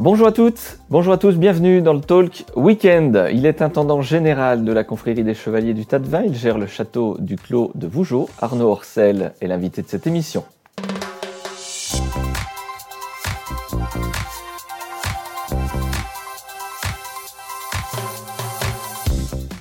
Bonjour à toutes, bonjour à tous, bienvenue dans le Talk Weekend. Il est intendant général de la confrérie des Chevaliers du Tas de Vin, il gère le château du Clos de Vougeot. Arnaud Orcel est l'invité de cette émission.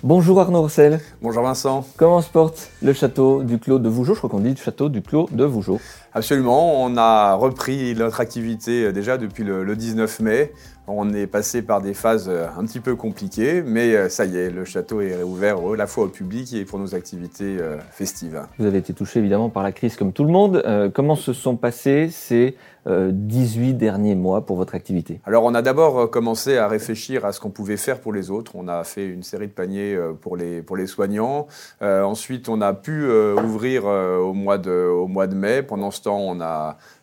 Bonjour Arnaud Orcel. Bonjour Vincent. Comment se porte le château du Clos de Vougeot? Je crois qu'on dit le château du Clos de Vougeot. Absolument, on a repris notre activité euh, déjà depuis le, 19 mai. On est passé par des phases euh, un petit peu compliquées, mais euh, ça y est, le château est réouvert à la fois au public et pour nos activités festives. Vous avez été touché évidemment par la crise comme tout le monde. comment se sont passés ces 18 derniers mois pour votre activité? Alors on a d'abord commencé à réfléchir à ce qu'on pouvait faire pour les autres. On a fait une série de paniers pour les, pour les soignants. ensuite on a pu ouvrir au, mois de, au mois de mai. Pendant ce temps on a euh,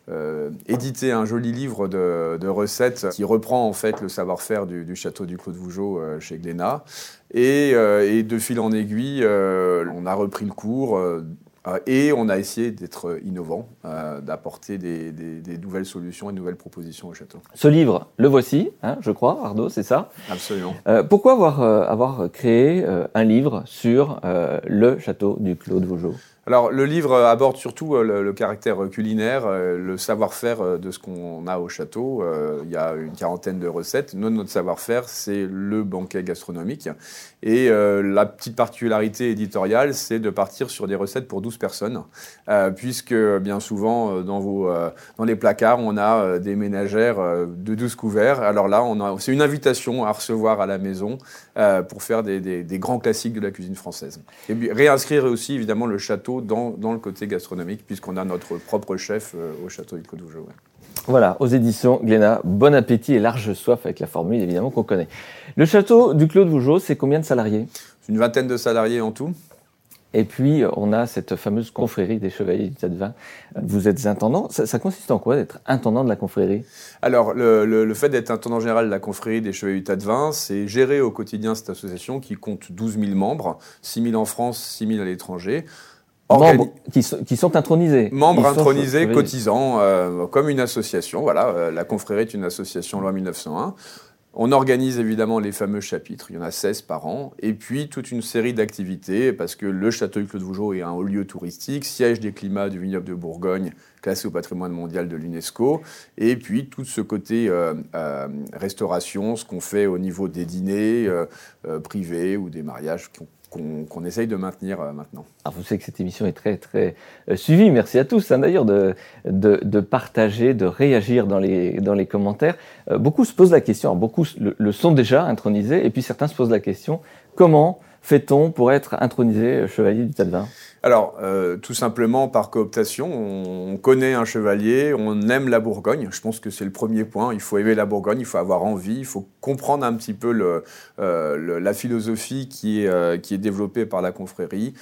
édité un joli livre de, recettes qui reprend en fait le savoir-faire du, château du Clos de Vougeot euh, chez Glénat. Et, euh, et, de fil en aiguille, on a repris le cours. Et on a essayé d'être innovant, d'apporter des, nouvelles solutions et de nouvelles propositions au château. Ce livre, le voici, hein, je crois, Ardo, c'est ça? Absolument. pourquoi avoir, avoir créé un livre sur le château du Clos de Vougeot? Alors, le livre aborde surtout euh, le, caractère culinaire, euh, le savoir-faire euh, de ce qu'on a au château. Il y a une quarantaine de recettes. Nous, notre savoir-faire, c'est le banquet gastronomique. Et la petite particularité éditoriale, c'est de partir sur des recettes pour 12 personnes, puisque bien souvent, dans, les placards, on a des ménagères de 12 couverts. Alors là, c'est une invitation à recevoir à la maison pour faire des, des grands classiques de la cuisine française. Et réinscrire aussi, évidemment, le château dans, le côté gastronomique, puisqu'on a notre propre chef euh, au château de Côte Voilà, aux éditions Glénat, bon appétit et large soif avec la formule évidemment qu'on connaît. Le château du Clos de Vougeot, c'est combien de salariés? Une vingtaine de salariés en tout. Et puis, on a cette fameuse confrérie des Chevaliers du de Vin. Vous êtes intendant. Ça, consiste en quoi d'être intendant de la confrérie? Alors, le, fait d'être intendant général de la confrérie des Chevaliers du de Vin, c'est gérer au quotidien cette association qui compte 12 000 membres, 6 000 en France, 6 000 à l'étranger. Membres qui, sont intronisés. Membres intronisés, cotisants, euh, comme une association. Voilà, euh, la confrérie est une association loi 1901. On organise évidemment les fameux chapitres, il y en a 16 par an, et puis toute une série d'activités, parce que le château du Clos de Vougeot est un haut lieu touristique, siège des climats du vignoble de Bourgogne, classé au patrimoine mondial de l'UNESCO, et puis tout ce côté euh, restauration, ce qu'on fait au niveau des dîners privés ou des mariages qui ont qu'on essaye de maintenir euh, maintenant. Alors vous savez que cette émission est très très euh, suivie. Merci à tous hein, d'ailleurs de, de, partager, de réagir dans les, dans les commentaires. Euh, beaucoup se posent la question, beaucoup le, sont déjà intronisés, et puis certains se posent la question comment fait-on pour être intronisé chevalier du tas de vin alors, euh, tout simplement par cooptation, on, connaît un chevalier, on aime la Bourgogne. Je pense que c'est le premier point. Il faut aimer la Bourgogne, il faut avoir envie, il faut comprendre un petit peu euh, la philosophie qui est, euh, qui est développée par la confrérie,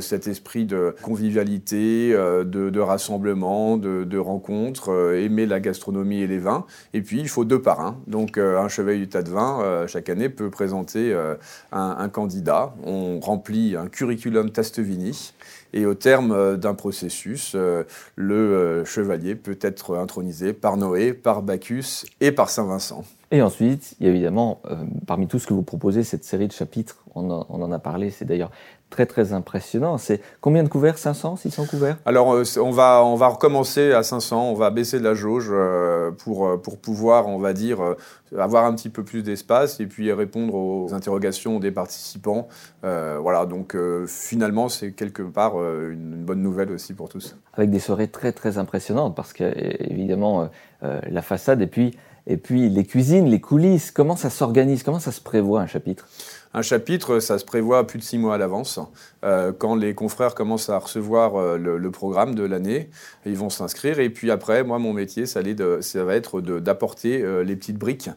cet esprit de convivialité, de, rassemblement, de, de rencontre, aimer la gastronomie et les vins. Et puis, il faut deux parrains. Donc, un chevalier du tas de vin, chaque année, peut présenter un, candidat. On remplit un curriculum Tastevini. Et au terme euh, d'un processus, euh, le euh, chevalier peut être intronisé par Noé, par Bacchus et par Saint-Vincent. Et ensuite, il y a évidemment, parmi tout ce que vous proposez, cette série de chapitres, on en a parlé, c'est d'ailleurs très très impressionnant. C'est combien de couverts? 500, 600 couverts? Alors euh, on va on va recommencer à 500, on va baisser la jauge euh, pour euh, pour pouvoir on va dire avoir un petit peu plus d'espace et puis répondre aux interrogations des participants. voilà. Donc finalement c'est quelque part une, bonne nouvelle aussi pour tous. Avec des soirées très très impressionnantes parce que évidemment la façade et puis et puis les cuisines, les coulisses, comment ça s'organise, comment ça se prévoit un chapitre? Un chapitre, ça se prévoit plus de six mois à l'avance. Euh, quand les confrères commencent à recevoir euh, le, programme de l'année, ils vont s'inscrire. Et puis après, moi, mon métier, ça, va être d'apporter euh, les petites briques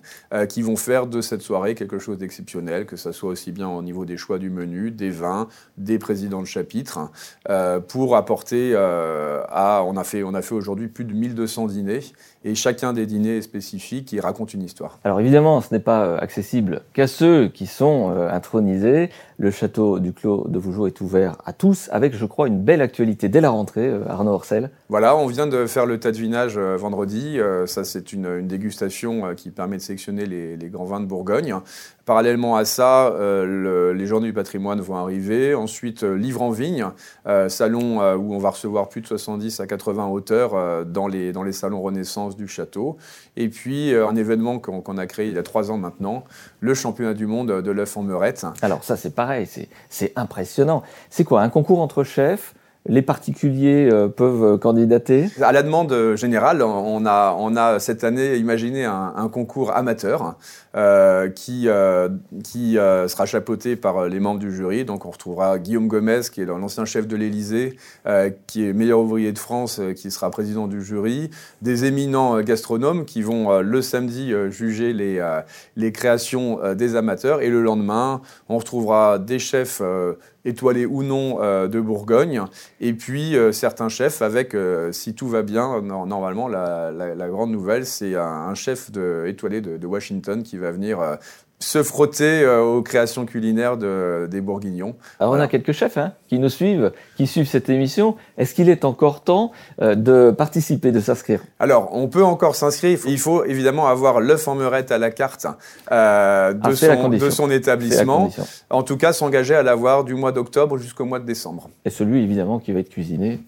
qui vont faire de cette soirée quelque chose d'exceptionnel, que ce soit aussi bien au niveau des choix du menu, des vins, des présidents de chapitre, pour apporter à... On a fait, on a fait aujourd'hui plus de 1200 dîners, et chacun des dîners est spécifique, il raconte une histoire. Alors évidemment, ce n'est pas accessible qu'à ceux qui sont intronisé. Le château du Clos de Vougeot est ouvert à tous, avec, je crois, une belle actualité dès la rentrée, Arnaud Orcel. Voilà, on vient de faire le tas de vinage vendredi. ça, c'est une, dégustation qui permet de sélectionner les, les, grands vins de Bourgogne. Parallèlement à ça, les journées du patrimoine vont arriver. Ensuite, livre en vigne, salon où on va recevoir plus de 70 à 80 auteurs dans, les, dans les salons Renaissance du château. Et puis, un événement qu'on a créé il y a trois ans maintenant, le championnat du monde de l'œuf en Alors ça, c'est pareil, c'est impressionnant. C'est quoi, un concours entre chefs les particuliers euh, peuvent candidater? À la demande générale, on a, cette année imaginé un, concours amateur euh, qui, euh, sera chapeauté par les membres du jury. Donc on retrouvera Guillaume Gomez, qui est l'ancien chef de l'Élysée, qui est meilleur ouvrier de France, qui sera président du jury, des éminents gastronomes qui vont le samedi juger les créations des amateurs. Et le lendemain, on retrouvera des chefs étoilés ou non euh, de Bourgogne, et puis euh, certains chefs avec, euh, si tout va bien, normalement la, grande nouvelle, c'est un, chef étoilé de, Washington qui va venir se frotter euh, aux créations culinaires de, des Bourguignons. Alors on a quelques chefs hein, qui nous suivent, qui suivent cette émission. Est-ce qu'il est encore temps euh, de participer, de s'inscrire? Alors on peut encore s'inscrire. Il faut évidemment avoir l'œuf en meurette à la carte euh, de, ah, son, de, son, établissement. En tout cas, s'engager à l'avoir du mois d'octobre jusqu'au mois de décembre. Et celui évidemment qui va être cuisiné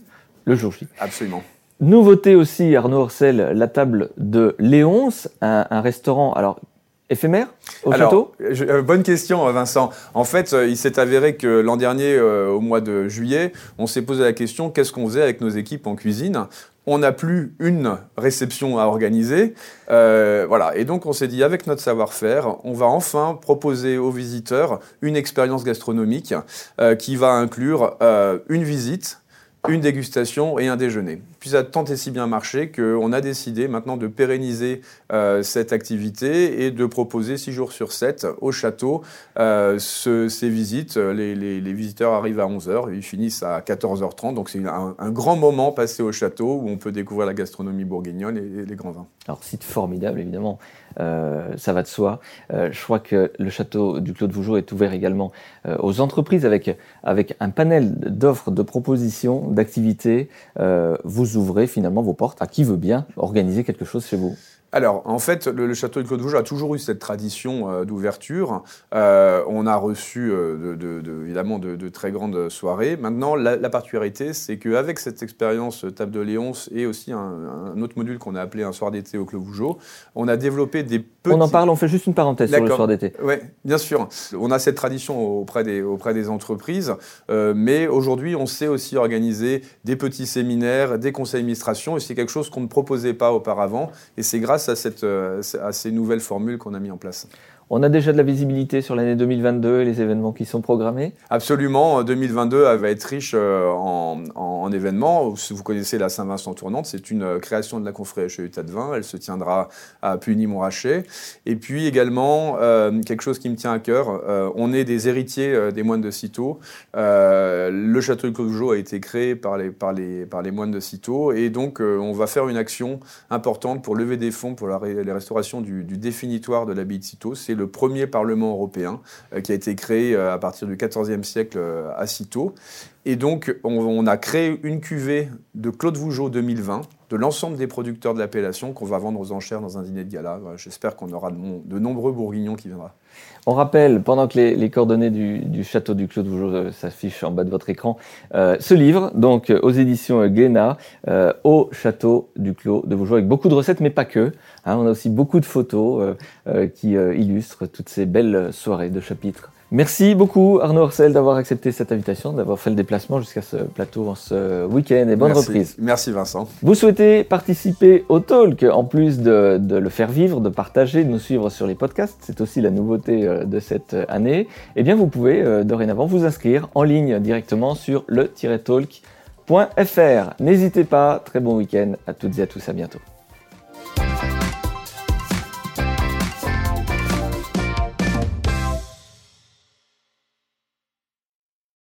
le jour J. Absolument. Nouveauté aussi, Arnaud Orcel, la table de Léonce, un, un restaurant alors éphémère au château? euh, Bonne question, Vincent. En fait, euh, il s'est avéré que l'an dernier, euh, au mois de juillet, on s'est posé la question qu'est-ce qu'on faisait avec nos équipes en cuisine? On n'a plus une réception à organiser. voilà. Et donc, on s'est dit, avec notre savoir-faire, on va enfin proposer aux visiteurs une expérience gastronomique qui va inclure une visite, une dégustation et un déjeuner. Puis ça a tant et si bien marché qu'on a décidé maintenant de pérenniser euh, cette activité et de proposer 6 jours sur 7 au château euh, ces visites. Les, visiteurs arrivent à 11h, ils finissent à 14h30. Donc c'est un, grand moment passé au château où on peut découvrir la gastronomie bourguignonne et, les grands vins. Alors site formidable évidemment, euh, ça va de soi. je crois que le château du Clos de Vougeot est ouvert également aux entreprises avec, avec un panel d'offres, de propositions d'activités, euh, vous ouvrez finalement vos portes à qui veut bien organiser quelque chose chez vous alors, en fait, le, château de Claude Vougeot a toujours eu cette tradition euh, d'ouverture. Euh, on a reçu, euh, évidemment, de, très grandes soirées. Maintenant, la, particularité, c'est qu'avec cette expérience Table de Léonce et aussi un, autre module qu'on a appelé un soir d'été au Club Vougeot, on a développé des petits... On en parle, on fait juste une parenthèse sur le soir d'été. Oui, bien sûr. On a cette tradition auprès des, auprès des entreprises, mais aujourd'hui, on sait aussi organiser des petits séminaires, des conseils d'administration, et c'est quelque chose qu'on ne proposait pas auparavant. Et c'est grâce à, cette, euh, à ces nouvelles formules qu'on a mis en place. On a déjà de la visibilité sur l'année 2022 et les événements qui sont programmés Absolument. 2022 va être riche euh, en, événements. Si vous connaissez la Saint-Vincent tournante, c'est une euh, création de la confrérie chez Utah de Vin. Elle se tiendra à Puny-Montrachet. Et puis également, euh, quelque chose qui me tient à cœur, on est des héritiers des moines de Cîteaux. le château de Cloujot a été créé par les, moines de Cîteaux. Et donc, on va faire une action importante pour lever des fonds pour la, restauration du, définitoire de l'abbaye de Cîteaux. C'est le premier Parlement européen euh, qui a été créé euh, à partir du XIVe siècle euh, à Cîteau. Et donc, on, a créé une cuvée de Claude Vougeot 2020 de l'ensemble des producteurs de l'appellation qu'on va vendre aux enchères dans un dîner de gala. J'espère qu'on aura de, nombreux bourguignons qui viendront. On rappelle, pendant que les, coordonnées du, château du Claude Vougeot s'affichent en bas de votre écran, ce livre, donc aux éditions Glénat, au château du Clos de Vougeot, avec beaucoup de recettes, mais pas que. Hein, on a aussi beaucoup de photos euh, euh, qui euh, illustrent toutes ces belles soirées de chapitres. Merci beaucoup Arnaud Orcel d'avoir accepté cette invitation, d'avoir fait le déplacement jusqu'à ce plateau en ce week-end et bonne reprise. Merci Vincent. Vous souhaitez participer au talk, en plus de, le faire vivre, de partager, de nous suivre sur les podcasts, c'est aussi la nouveauté de cette année, eh bien vous pouvez dorénavant vous inscrire en ligne directement sur le-talk.fr. N'hésitez pas, très bon week-end à toutes et à tous, à bientôt.